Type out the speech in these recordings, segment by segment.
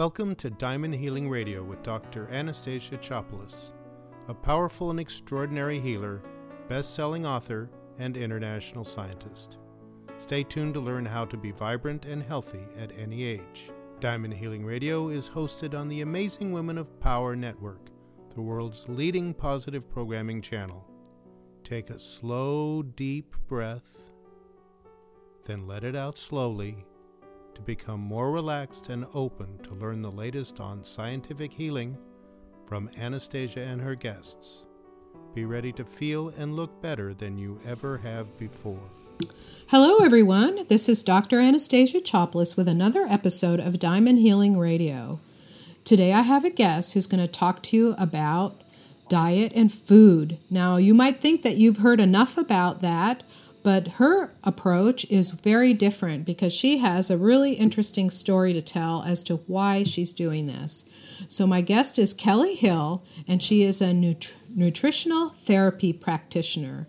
Welcome to Diamond Healing Radio with Dr. Anastasia Chopelas, a powerful and extraordinary healer, best selling author, and international scientist. Stay tuned to learn how to be vibrant and healthy at any age. Diamond Healing Radio is hosted on the Amazing Women of Power Network, the world's leading positive programming channel. Take a slow, deep breath, then let it out slowly to become more relaxed and open to learn the latest on scientific healing from Anastasia and her guests. Be ready to feel and look better than you ever have before. Hello, everyone. This is Dr. Anastasia Chopelas with another episode of Diamond Healing Radio. Today, I have a guest who's going to talk to you about diet and food. Now, you might think that you've heard enough about that, but her approach is very different because she has a really interesting story to tell as to why she's doing this. So, my guest is Kellie Hill, and she is a nut- nutritional therapy practitioner,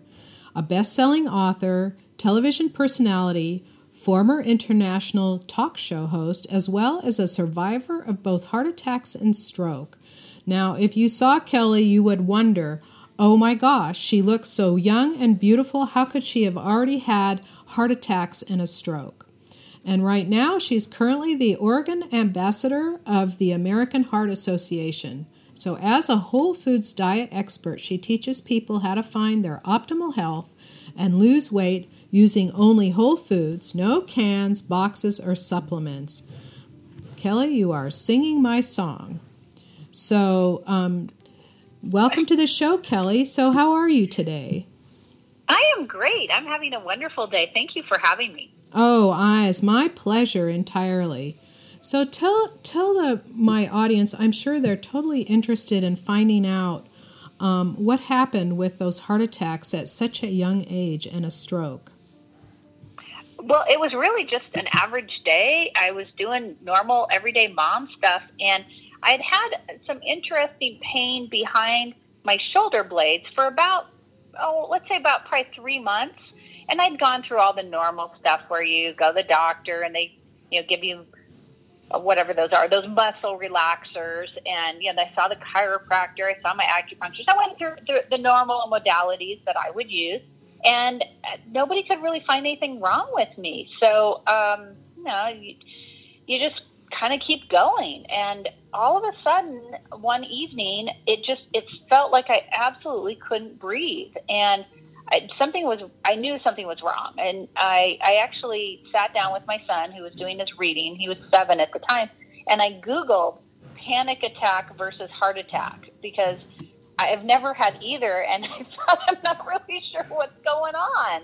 a best selling author, television personality, former international talk show host, as well as a survivor of both heart attacks and stroke. Now, if you saw Kellie, you would wonder, oh my gosh, she looks so young and beautiful. How could she have already had heart attacks and a stroke? And right now, she's currently the Oregon ambassador of the American Heart Association. So, as a whole foods diet expert, she teaches people how to find their optimal health and lose weight using only whole foods, no cans, boxes, or supplements. Kellie, you are singing my song. So, um, welcome to the show, Kellie. So, how are you today? I am great. I'm having a wonderful day. Thank you for having me. Oh, I, it's my pleasure entirely. So tell tell the my audience. I'm sure they're totally interested in finding out um, what happened with those heart attacks at such a young age and a stroke. Well, it was really just an average day. I was doing normal, everyday mom stuff, and I'd had some interesting pain behind my shoulder blades for about, oh, let's say about probably three months. And I'd gone through all the normal stuff where you go to the doctor and they, you know, give you whatever those are, those muscle relaxers. And, you know, I saw the chiropractor, I saw my acupuncturist. I went through the, the normal modalities that I would use and nobody could really find anything wrong with me. So, um, you know, you, you just kind of keep going. And all of a sudden, one evening, it just it felt like I absolutely couldn't breathe, and I, something was I knew something was wrong. And I I actually sat down with my son who was doing his reading. He was seven at the time, and I googled panic attack versus heart attack because I've never had either, and I thought I'm not really sure what's going on.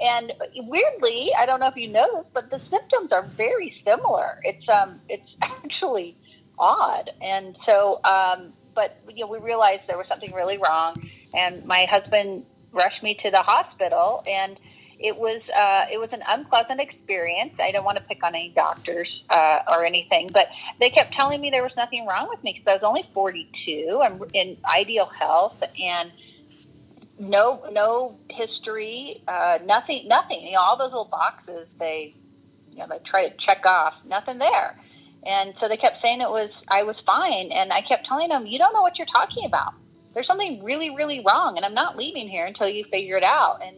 And weirdly, I don't know if you noticed, but the symptoms are very similar. It's um, it's actually odd, and so, um, but you know, we realized there was something really wrong, and my husband rushed me to the hospital, and it was uh, it was an unpleasant experience. I don't want to pick on any doctors uh, or anything, but they kept telling me there was nothing wrong with me because I was only 42. I'm in ideal health and no no history, uh, nothing nothing. You know, all those little boxes they you know they try to check off, nothing there. And so they kept saying it was I was fine, and I kept telling them, you don't know what you're talking about. There's something really really wrong, and I'm not leaving here until you figure it out. And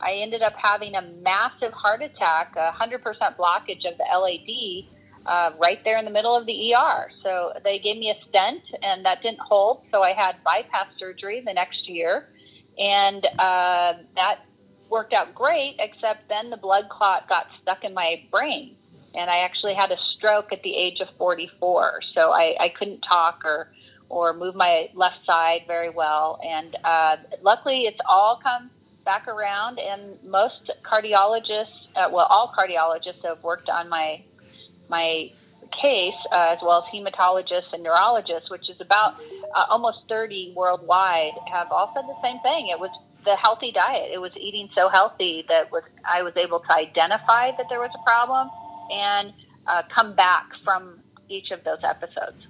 I ended up having a massive heart attack, a 100% blockage of the LAD uh, right there in the middle of the ER. So they gave me a stent, and that didn't hold. So I had bypass surgery the next year, and uh, that worked out great, except then the blood clot got stuck in my brain. And I actually had a stroke at the age of 44. So I, I couldn't talk or, or move my left side very well. And uh, luckily, it's all come back around, and most cardiologists, uh, well, all cardiologists have worked on my my case, uh, as well as hematologists and neurologists, which is about uh, almost 30 worldwide, have all said the same thing. It was the healthy diet. It was eating so healthy that was I was able to identify that there was a problem and uh, come back from each of those episodes.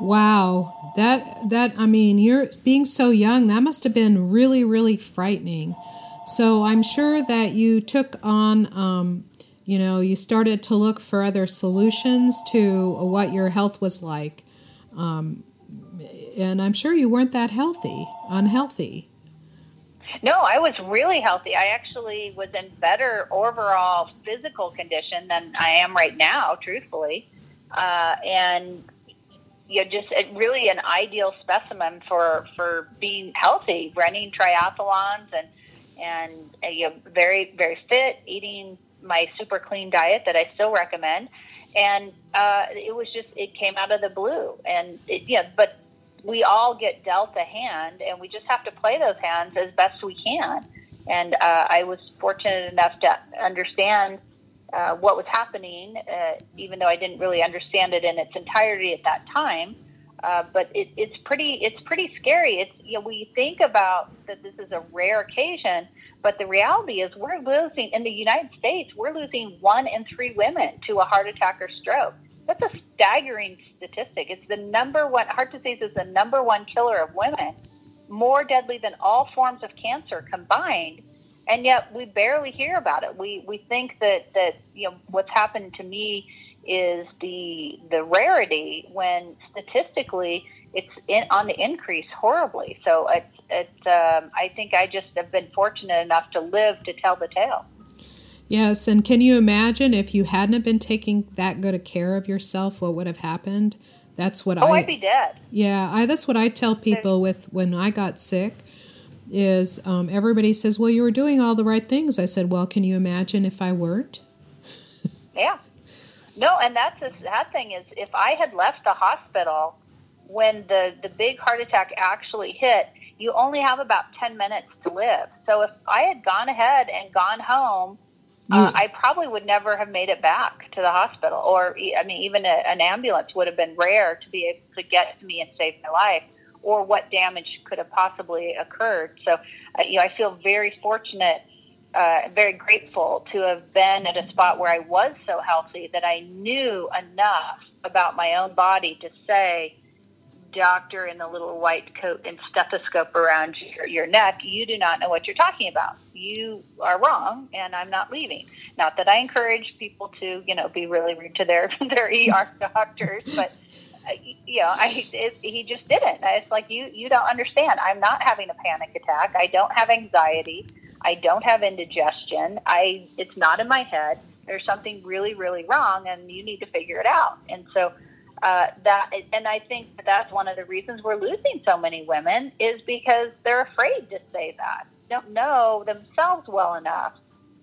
Wow, that that I mean, you're being so young. That must have been really, really frightening. So I'm sure that you took on, um, you know, you started to look for other solutions to what your health was like. Um, and I'm sure you weren't that healthy, unhealthy. No, I was really healthy. I actually was in better overall physical condition than I am right now, truthfully. Uh, and you know, just really an ideal specimen for for being healthy, running triathlons and and you know, very very fit, eating my super clean diet that I still recommend. And uh, it was just it came out of the blue, and it, yeah, but we all get dealt a hand, and we just have to play those hands as best we can. And uh, I was fortunate enough to understand uh, what was happening, uh, even though I didn't really understand it in its entirety at that time. Uh, but it, it's pretty it's pretty scary. It's you know we think about that this is a rare occasion, but the reality is we're losing in the United States we're losing one in three women to a heart attack or stroke. That's a staggering statistic. It's the number one, heart disease is the number one killer of women, more deadly than all forms of cancer combined. And yet we barely hear about it. We, we think that, that, you know, what's happened to me is the, the rarity when statistically it's in, on the increase horribly. So it's, it's, um, I think I just have been fortunate enough to live to tell the tale. Yes, and can you imagine if you hadn't been taking that good a care of yourself, what would have happened? That's what oh, I. Oh, I'd be dead. Yeah, I. That's what I tell people with when I got sick. Is um, everybody says, "Well, you were doing all the right things." I said, "Well, can you imagine if I weren't?" yeah. No, and that's the sad thing is if I had left the hospital when the the big heart attack actually hit, you only have about ten minutes to live. So if I had gone ahead and gone home uh, I probably would never have made it back to the hospital, or I mean, even a, an ambulance would have been rare to be able to get to me and save my life, or what damage could have possibly occurred. So, uh, you know, I feel very fortunate, uh, very grateful to have been at a spot where I was so healthy that I knew enough about my own body to say, doctor in the little white coat and stethoscope around your, your neck, you do not know what you're talking about. You are wrong, and I'm not leaving. Not that I encourage people to, you know, be really rude to their their ER doctors, but uh, you know, I it, he just didn't. It's like you you don't understand. I'm not having a panic attack. I don't have anxiety. I don't have indigestion. I it's not in my head. There's something really really wrong, and you need to figure it out. And so uh, that and I think that that's one of the reasons we're losing so many women is because they're afraid to say that. Don't know themselves well enough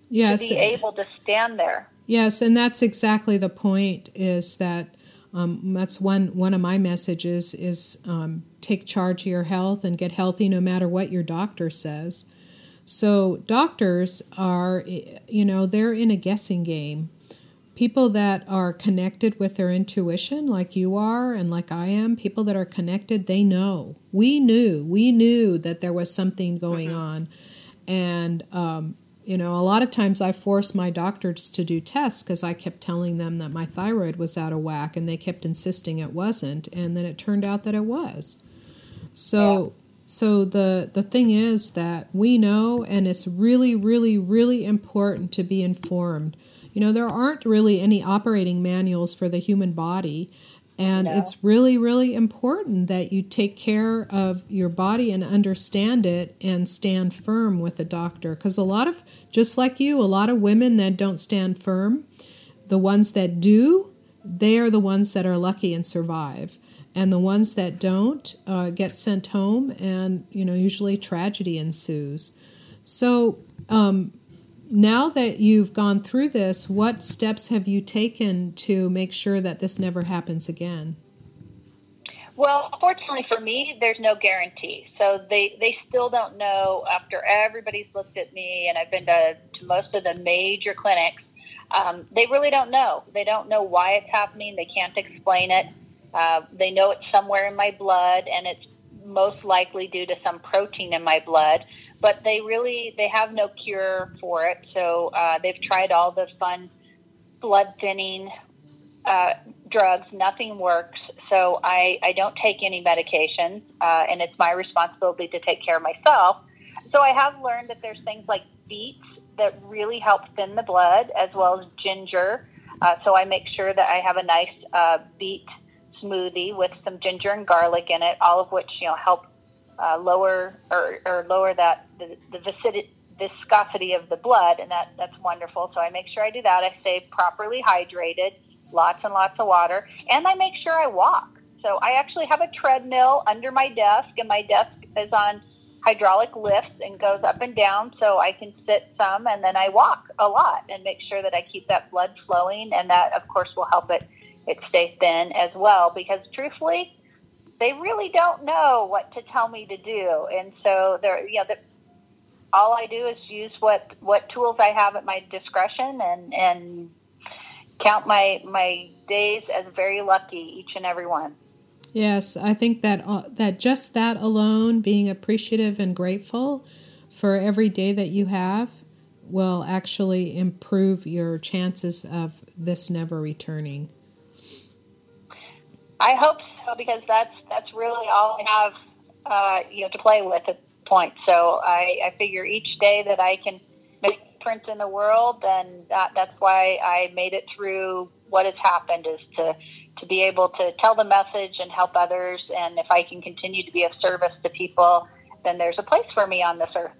yes. to be able to stand there. Yes, and that's exactly the point. Is that um, that's one one of my messages is um, take charge of your health and get healthy no matter what your doctor says. So doctors are, you know, they're in a guessing game people that are connected with their intuition like you are and like I am, people that are connected, they know. We knew, we knew that there was something going mm-hmm. on. And, um, you know, a lot of times I forced my doctors to do tests because I kept telling them that my thyroid was out of whack and they kept insisting it wasn't. And then it turned out that it was. So, yeah. So the the thing is that we know and it's really really really important to be informed you know, there aren't really any operating manuals for the human body. And no. it's really, really important that you take care of your body and understand it and stand firm with a doctor. Because a lot of, just like you, a lot of women that don't stand firm, the ones that do, they are the ones that are lucky and survive. And the ones that don't uh, get sent home, and, you know, usually tragedy ensues. So, um, now that you've gone through this, what steps have you taken to make sure that this never happens again? Well, fortunately for me, there's no guarantee. So they, they still don't know after everybody's looked at me and I've been to, to most of the major clinics. Um, they really don't know. They don't know why it's happening. They can't explain it. Uh, they know it's somewhere in my blood and it's most likely due to some protein in my blood but they really they have no cure for it. So uh, they've tried all the fun blood thinning uh, drugs. Nothing works. So I, I don't take any medications, uh, and it's my responsibility to take care of myself. So I have learned that there's things like beets that really help thin the blood, as well as ginger. Uh, so I make sure that I have a nice uh, beet smoothie with some ginger and garlic in it, all of which you know help uh, lower or, or lower that the, the viscosity, of the blood, and that that's wonderful. So I make sure I do that. I stay properly hydrated, lots and lots of water, and I make sure I walk. So I actually have a treadmill under my desk, and my desk is on hydraulic lifts and goes up and down so I can sit some and then I walk a lot and make sure that I keep that blood flowing and that of course will help it it stay thin as well because truthfully they really don't know what to tell me to do and so they're you know the, all I do is use what what tools I have at my discretion and and count my my days as very lucky each and every one. Yes, I think that uh, that just that alone, being appreciative and grateful for every day that you have, will actually improve your chances of this never returning. I hope so because that's that's really all I have, uh, you know, to play with at point. So I, I figure each day that I can make a difference in the world, then that, that's why I made it through what has happened is to to be able to tell the message and help others. And if I can continue to be of service to people, then there's a place for me on this earth.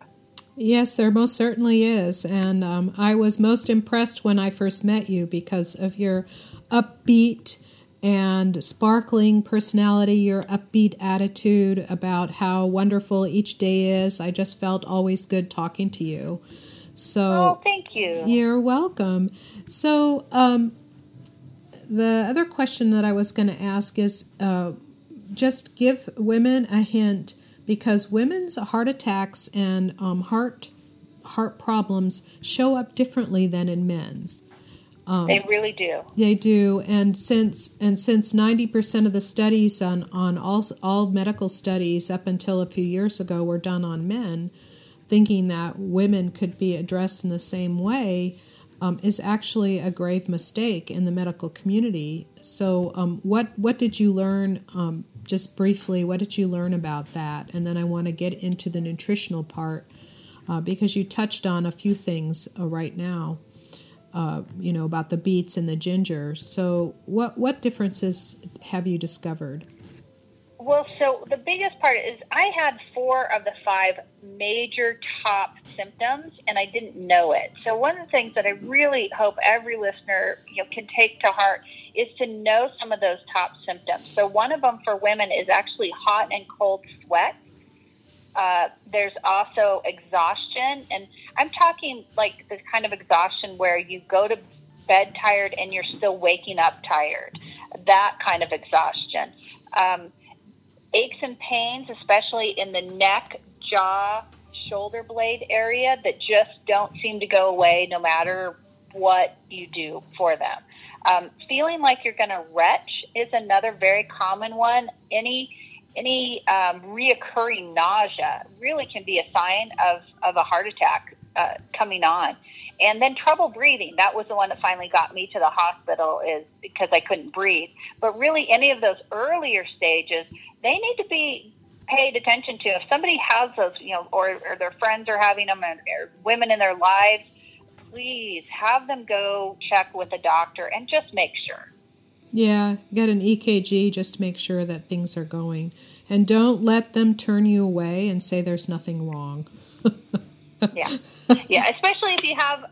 Yes, there most certainly is. And um, I was most impressed when I first met you because of your upbeat and sparkling personality, your upbeat attitude about how wonderful each day is. I just felt always good talking to you. So, oh, thank you. You're welcome. So, um, the other question that I was going to ask is uh, just give women a hint because women's heart attacks and um, heart heart problems show up differently than in men's. Um, they really do. They do, and since and since ninety percent of the studies on on all all medical studies up until a few years ago were done on men, thinking that women could be addressed in the same way um, is actually a grave mistake in the medical community. So, um, what what did you learn? Um, just briefly, what did you learn about that? And then I want to get into the nutritional part uh, because you touched on a few things uh, right now. Uh, you know about the beets and the ginger. So, what what differences have you discovered? Well, so the biggest part is I had four of the five major top symptoms, and I didn't know it. So one of the things that I really hope every listener you know can take to heart is to know some of those top symptoms. So one of them for women is actually hot and cold sweat. Uh, there's also exhaustion, and I'm talking like the kind of exhaustion where you go to bed tired and you're still waking up tired. That kind of exhaustion. Um, aches and pains, especially in the neck, jaw, shoulder blade area, that just don't seem to go away no matter what you do for them. Um, feeling like you're going to retch is another very common one. Any any um, reoccurring nausea really can be a sign of, of a heart attack uh, coming on. And then trouble breathing. That was the one that finally got me to the hospital is because I couldn't breathe. But really any of those earlier stages, they need to be paid attention to. If somebody has those, you know, or, or their friends are having them, or women in their lives, please have them go check with a doctor and just make sure. Yeah, get an EKG just to make sure that things are going. And don't let them turn you away and say there's nothing wrong. yeah. Yeah, especially if you have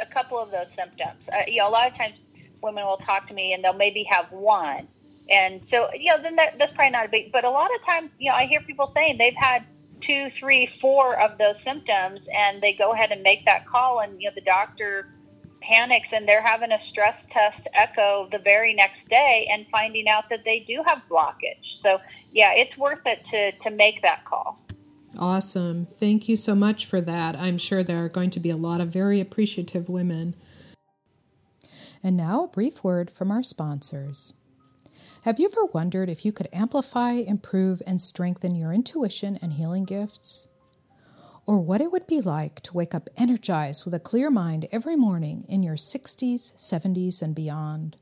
a couple of those symptoms. Uh, you know, a lot of times women will talk to me and they'll maybe have one and so, you know, then that, that's probably not a big, but a lot of times, you know, I hear people saying they've had two, three, four of those symptoms and they go ahead and make that call and, you know, the doctor panics and they're having a stress test echo the very next day and finding out that they do have blockage. So, yeah, it's worth it to, to make that call. Awesome. Thank you so much for that. I'm sure there are going to be a lot of very appreciative women. And now, a brief word from our sponsors. Have you ever wondered if you could amplify, improve, and strengthen your intuition and healing gifts? Or what it would be like to wake up energized with a clear mind every morning in your 60s, 70s, and beyond?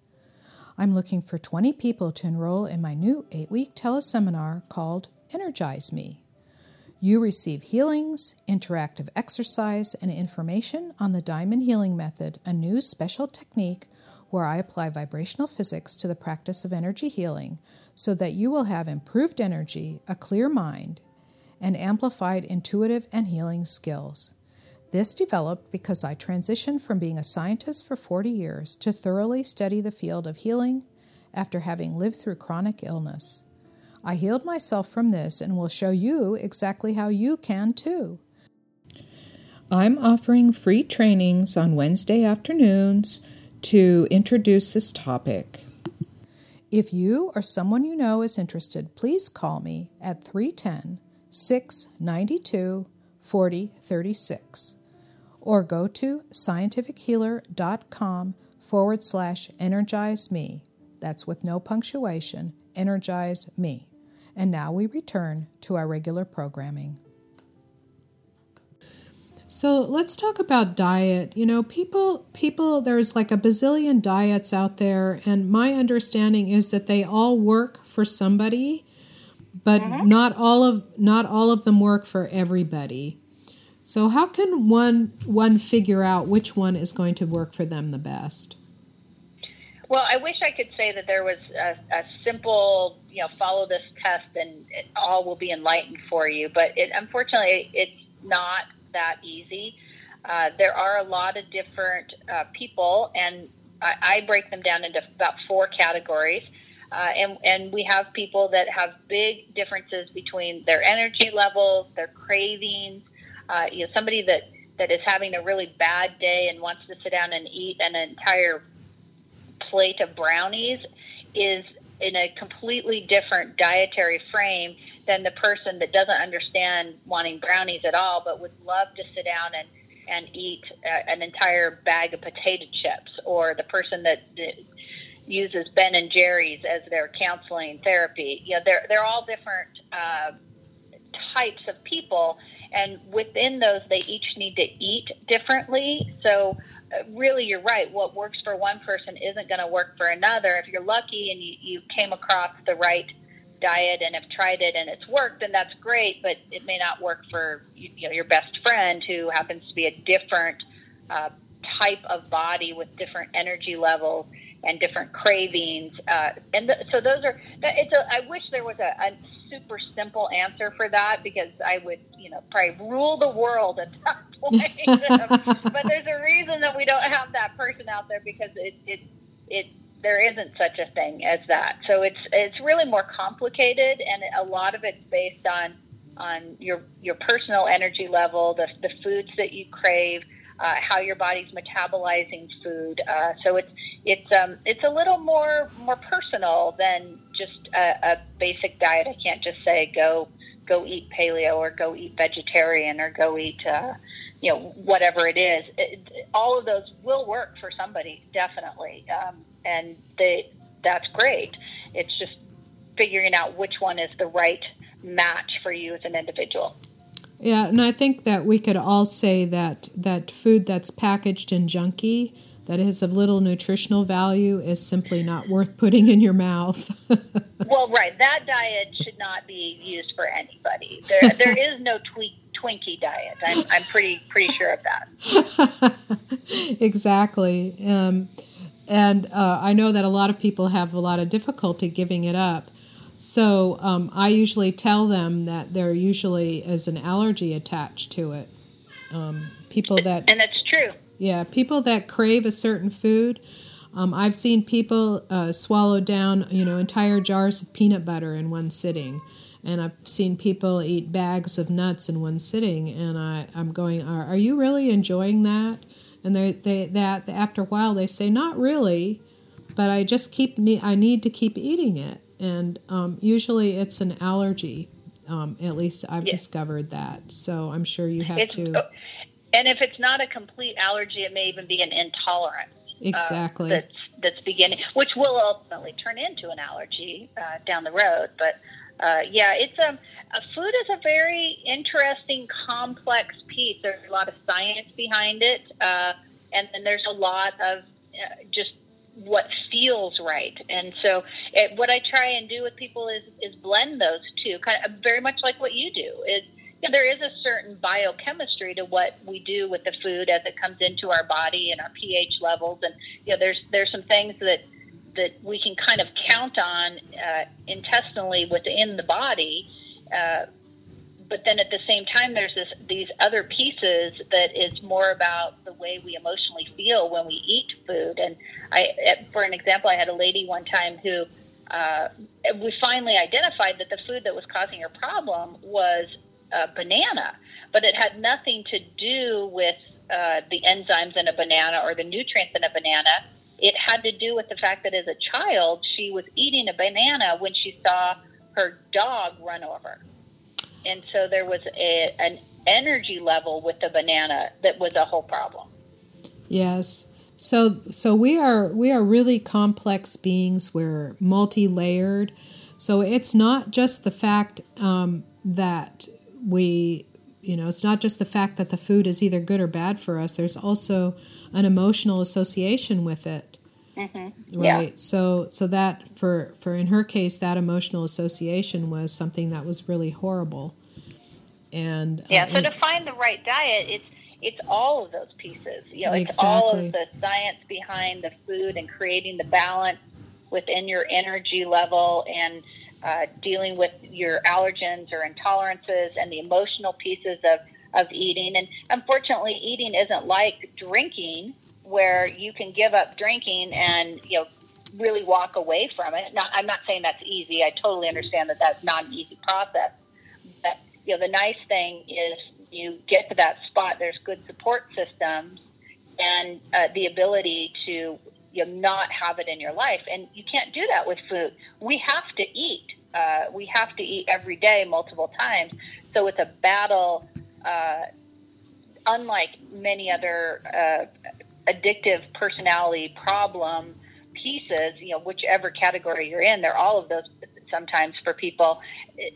I'm looking for 20 people to enroll in my new eight week teleseminar called Energize Me. You receive healings, interactive exercise, and information on the Diamond Healing Method, a new special technique where I apply vibrational physics to the practice of energy healing so that you will have improved energy, a clear mind, and amplified intuitive and healing skills. This developed because I transitioned from being a scientist for 40 years to thoroughly study the field of healing after having lived through chronic illness. I healed myself from this and will show you exactly how you can too. I'm offering free trainings on Wednesday afternoons to introduce this topic. If you or someone you know is interested, please call me at 310 692 4036 or go to scientifichealer.com forward slash energize me. That's with no punctuation, energize me. And now we return to our regular programming. So let's talk about diet. You know, people people there's like a bazillion diets out there and my understanding is that they all work for somebody, but mm-hmm. not all of not all of them work for everybody. So how can one one figure out which one is going to work for them the best? Well, I wish I could say that there was a, a simple, you know, follow this test and it all will be enlightened for you. But it, unfortunately, it's not that easy. Uh, there are a lot of different uh, people, and I, I break them down into about four categories. Uh, and, and we have people that have big differences between their energy levels, their cravings. Uh, you know, somebody that, that is having a really bad day and wants to sit down and eat an entire plate of brownies is in a completely different dietary frame than the person that doesn't understand wanting brownies at all, but would love to sit down and and eat uh, an entire bag of potato chips, or the person that, that uses Ben and Jerry's as their counseling therapy. Know, they're they're all different uh, types of people, and within those, they each need to eat differently. So really, you're right. What works for one person isn't going to work for another. If you're lucky and you, you came across the right diet and have tried it and it's worked, then that's great. But it may not work for you know your best friend who happens to be a different uh, type of body with different energy levels and different cravings. Uh, and th- so those are. It's a. I wish there was a, a super simple answer for that because I would, you know, probably rule the world at that point. but there's a reason that we don't have that person out there because it it it there isn't such a thing as that. So it's it's really more complicated, and a lot of it's based on on your your personal energy level, the the foods that you crave, uh, how your body's metabolizing food. Uh, so it's it's um, it's a little more more personal than just a, a basic diet. I can't just say go go eat paleo or go eat vegetarian or go eat uh, you know whatever it is. It, all of those will work for somebody definitely, um, and they that's great. It's just figuring out which one is the right match for you as an individual. Yeah, and I think that we could all say that that food that's packaged in junky that is of little nutritional value is simply not worth putting in your mouth. well, right. That diet should not be used for anybody. There, there is no tweak, Twinkie diet. I'm, I'm pretty pretty sure of that. exactly. Um, and uh, I know that a lot of people have a lot of difficulty giving it up. So um, I usually tell them that there usually is an allergy attached to it. Um, people that and that's true. Yeah, people that crave a certain food. Um, I've seen people uh, swallow down, you know, entire jars of peanut butter in one sitting, and I've seen people eat bags of nuts in one sitting. And I, I'm going, are, are you really enjoying that? And they, they, that after a while they say, not really, but I just keep, I need to keep eating it. And um, usually it's an allergy. Um, at least I've discovered that. So I'm sure you have it's, to. And if it's not a complete allergy, it may even be an intolerance. Uh, exactly. Uh, that's that's beginning, which will ultimately turn into an allergy uh, down the road. But uh, yeah, it's um, a food is a very interesting, complex piece. There's a lot of science behind it, uh, and then there's a lot of uh, just what feels right. And so, it, what I try and do with people is is blend those two, kind of very much like what you do. Is yeah, there is a certain biochemistry to what we do with the food as it comes into our body and our pH levels, and you know, there's there's some things that that we can kind of count on uh, intestinally within the body. Uh, but then at the same time, there's this, these other pieces that is more about the way we emotionally feel when we eat food. And I, for an example, I had a lady one time who uh, we finally identified that the food that was causing her problem was a banana, but it had nothing to do with uh, the enzymes in a banana or the nutrients in a banana. It had to do with the fact that as a child, she was eating a banana when she saw her dog run over. And so there was a, an energy level with the banana that was a whole problem. Yes. So so we are we are really complex beings. We're multi-layered. So it's not just the fact um, that we you know it's not just the fact that the food is either good or bad for us there's also an emotional association with it mm-hmm. right yeah. so so that for for in her case that emotional association was something that was really horrible and yeah uh, so to find the right diet it's it's all of those pieces you know it's exactly. all of the science behind the food and creating the balance within your energy level and uh, dealing with your allergens or intolerances and the emotional pieces of, of eating. And unfortunately, eating isn't like drinking, where you can give up drinking and you know really walk away from it. I'm not saying that's easy. I totally understand that that's not an easy process. But you know, the nice thing is you get to that spot. There's good support systems and uh, the ability to you know, not have it in your life. And you can't do that with food. We have to eat. Uh, we have to eat every day, multiple times. So it's a battle, uh, unlike many other uh, addictive personality problem pieces, you know, whichever category you're in, they're all of those sometimes for people. it,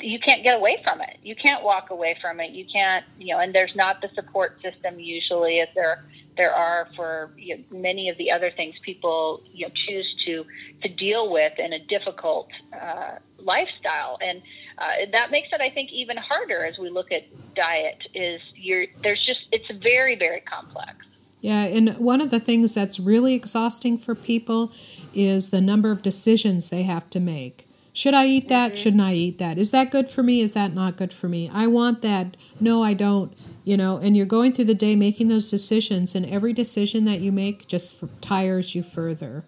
you can't get away from it. You can't walk away from it. You can't, you know, and there's not the support system usually as there there are for you know, many of the other things people you know choose to to deal with in a difficult uh, lifestyle, and uh, that makes it, I think, even harder as we look at diet. Is you're there's just it's very very complex. Yeah, and one of the things that's really exhausting for people is the number of decisions they have to make. Should I eat that? Mm-hmm. Shouldn't I eat that? Is that good for me? Is that not good for me? I want that. No, I don't you know and you're going through the day making those decisions and every decision that you make just tires you further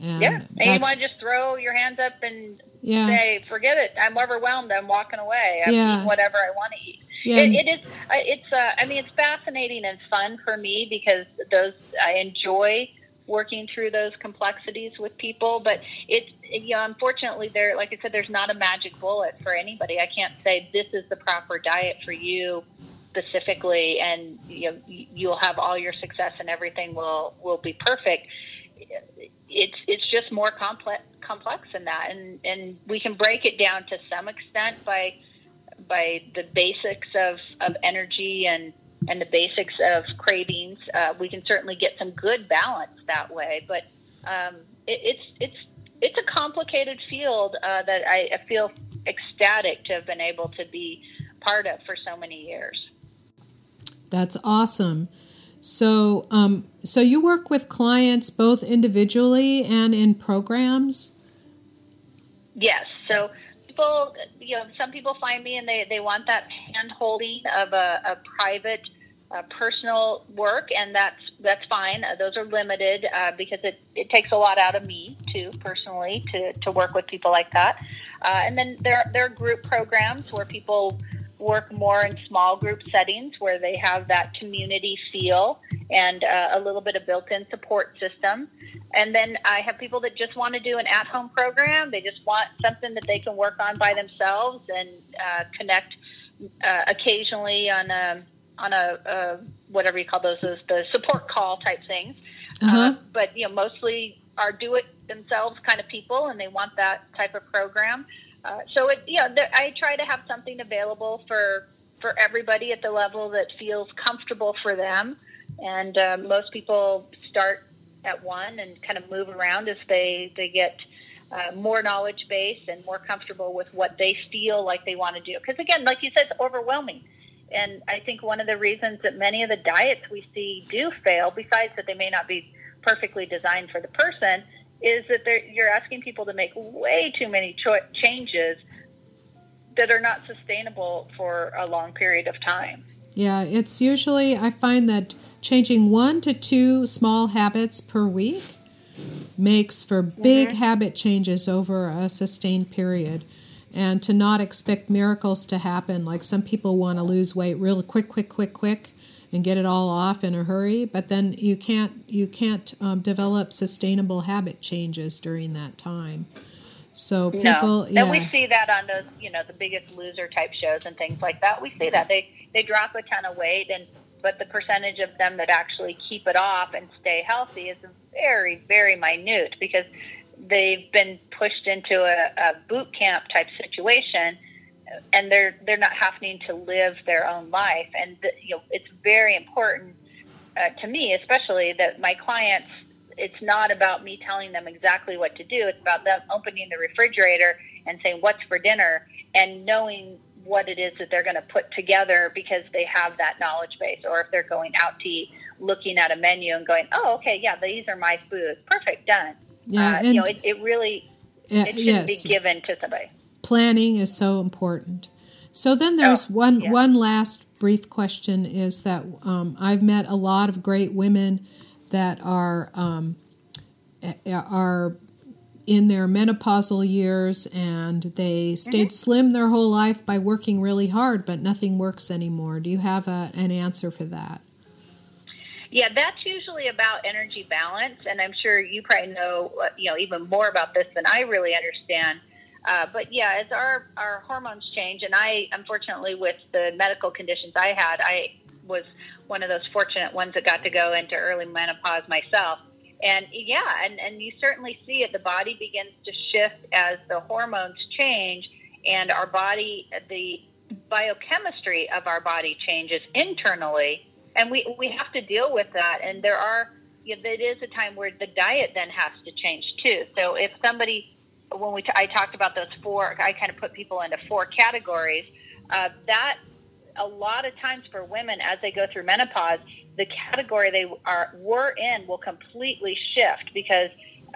and yeah and you want to just throw your hands up and yeah. say forget it i'm overwhelmed i'm walking away i'm yeah. eating whatever i want to eat yeah. It, it is uh, it's uh, i mean it's fascinating and fun for me because those i enjoy working through those complexities with people but it's you know unfortunately there like i said there's not a magic bullet for anybody. I can't say this is the proper diet for you specifically and you know, you'll have all your success and everything will will be perfect. It's it's just more complex complex than that and and we can break it down to some extent by by the basics of of energy and and the basics of cravings uh, we can certainly get some good balance that way but um, it, it's it's it's a complicated field uh, that I, I feel ecstatic to have been able to be part of for so many years. That's awesome. So, um, so you work with clients both individually and in programs. Yes. So people, you know, some people find me and they, they want that hand holding of a, a private, uh, personal work, and that's that's fine. Uh, those are limited uh, because it, it takes a lot out of me too, personally, to, to work with people like that. Uh, and then there there are group programs where people work more in small group settings where they have that community feel and uh, a little bit of built-in support system. And then I have people that just want to do an at-home program. They just want something that they can work on by themselves and uh, connect occasionally on a on a, a whatever you call those, those the support call type things. Uh-huh. Uh, but you know, mostly are do it themselves kind of people, and they want that type of program. Uh, so it, yeah, there, I try to have something available for for everybody at the level that feels comfortable for them. And uh, most people start at one and kind of move around as they they get uh, more knowledge base and more comfortable with what they feel like they want to do. Because again, like you said, it's overwhelming. And I think one of the reasons that many of the diets we see do fail, besides that they may not be perfectly designed for the person, is that you're asking people to make way too many cho- changes that are not sustainable for a long period of time. Yeah, it's usually, I find that changing one to two small habits per week makes for big mm-hmm. habit changes over a sustained period. And to not expect miracles to happen, like some people want to lose weight real quick, quick, quick, quick, and get it all off in a hurry, but then you can't you can't um, develop sustainable habit changes during that time. So people, no. yeah. and we see that on those, you know, the Biggest Loser type shows and things like that. We see that they they drop a ton of weight, and but the percentage of them that actually keep it off and stay healthy is very, very minute because they've been pushed into a, a boot camp type situation and they're they're not having to live their own life. And you know it's very important uh, to me especially that my clients it's not about me telling them exactly what to do. It's about them opening the refrigerator and saying what's for dinner? and knowing what it is that they're going to put together because they have that knowledge base or if they're going out to eat looking at a menu and going oh okay yeah these are my foods. Perfect done yeah, uh, you know it, it really it shouldn't yes. be given to somebody planning is so important so then there's oh, one yeah. one last brief question is that um, i've met a lot of great women that are um, are in their menopausal years and they stayed mm-hmm. slim their whole life by working really hard, but nothing works anymore. Do you have a, an answer for that? Yeah, that's usually about energy balance, and I'm sure you probably know, uh, you know, even more about this than I really understand. Uh, but yeah, as our our hormones change, and I unfortunately with the medical conditions I had, I was one of those fortunate ones that got to go into early menopause myself. And yeah, and, and you certainly see it. The body begins to shift as the hormones change, and our body, the biochemistry of our body changes internally, and we, we have to deal with that. And there are, you know, it is a time where the diet then has to change too. So if somebody, when we t- I talked about those four, I kind of put people into four categories. Uh, that a lot of times for women as they go through menopause, the category they are were in will completely shift because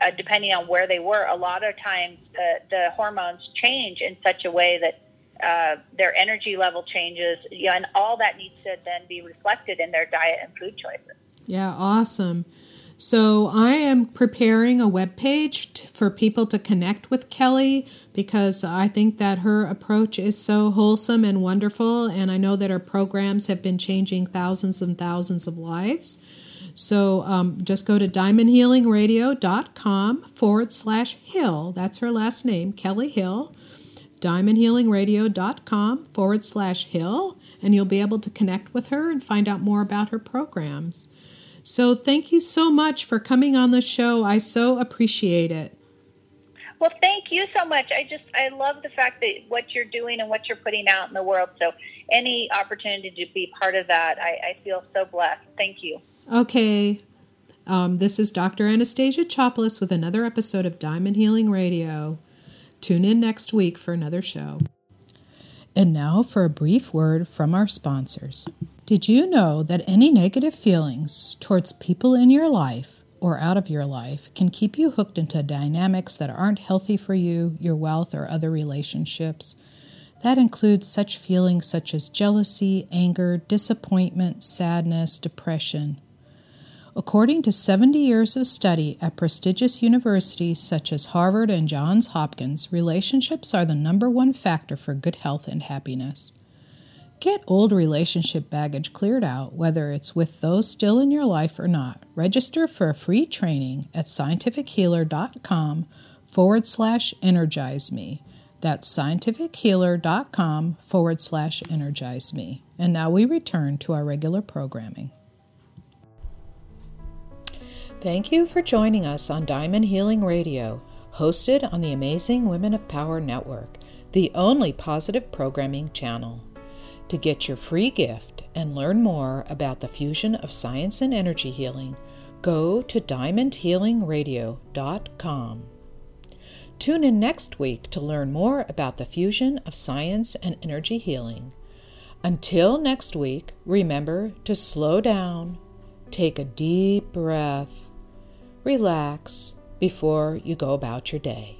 uh, depending on where they were, a lot of times uh, the hormones change in such a way that uh, their energy level changes, know, and all that needs to then be reflected in their diet and food choices. Yeah, awesome. So I am preparing a web page t- for people to connect with Kellie because I think that her approach is so wholesome and wonderful, and I know that her programs have been changing thousands and thousands of lives. So um, just go to diamondhealingradio.com forward slash Hill. That's her last name, Kellie Hill. Diamondhealingradio.com forward slash Hill, and you'll be able to connect with her and find out more about her programs. So thank you so much for coming on the show. I so appreciate it. Well, thank you so much. I just I love the fact that what you're doing and what you're putting out in the world. So any opportunity to be part of that, I, I feel so blessed. Thank you. Okay. Um, this is Dr. Anastasia Chopelas with another episode of Diamond Healing Radio. Tune in next week for another show. And now for a brief word from our sponsors. Did you know that any negative feelings towards people in your life or out of your life can keep you hooked into dynamics that aren't healthy for you, your wealth, or other relationships? That includes such feelings such as jealousy, anger, disappointment, sadness, depression. According to 70 years of study at prestigious universities such as Harvard and Johns Hopkins, relationships are the number one factor for good health and happiness. Get old relationship baggage cleared out, whether it's with those still in your life or not. Register for a free training at scientifichealer.com forward slash energize me. That's scientifichealer.com forward slash energize me. And now we return to our regular programming. Thank you for joining us on Diamond Healing Radio, hosted on the Amazing Women of Power Network, the only positive programming channel. To get your free gift and learn more about the fusion of science and energy healing, go to diamondhealingradio.com. Tune in next week to learn more about the fusion of science and energy healing. Until next week, remember to slow down, take a deep breath, relax before you go about your day.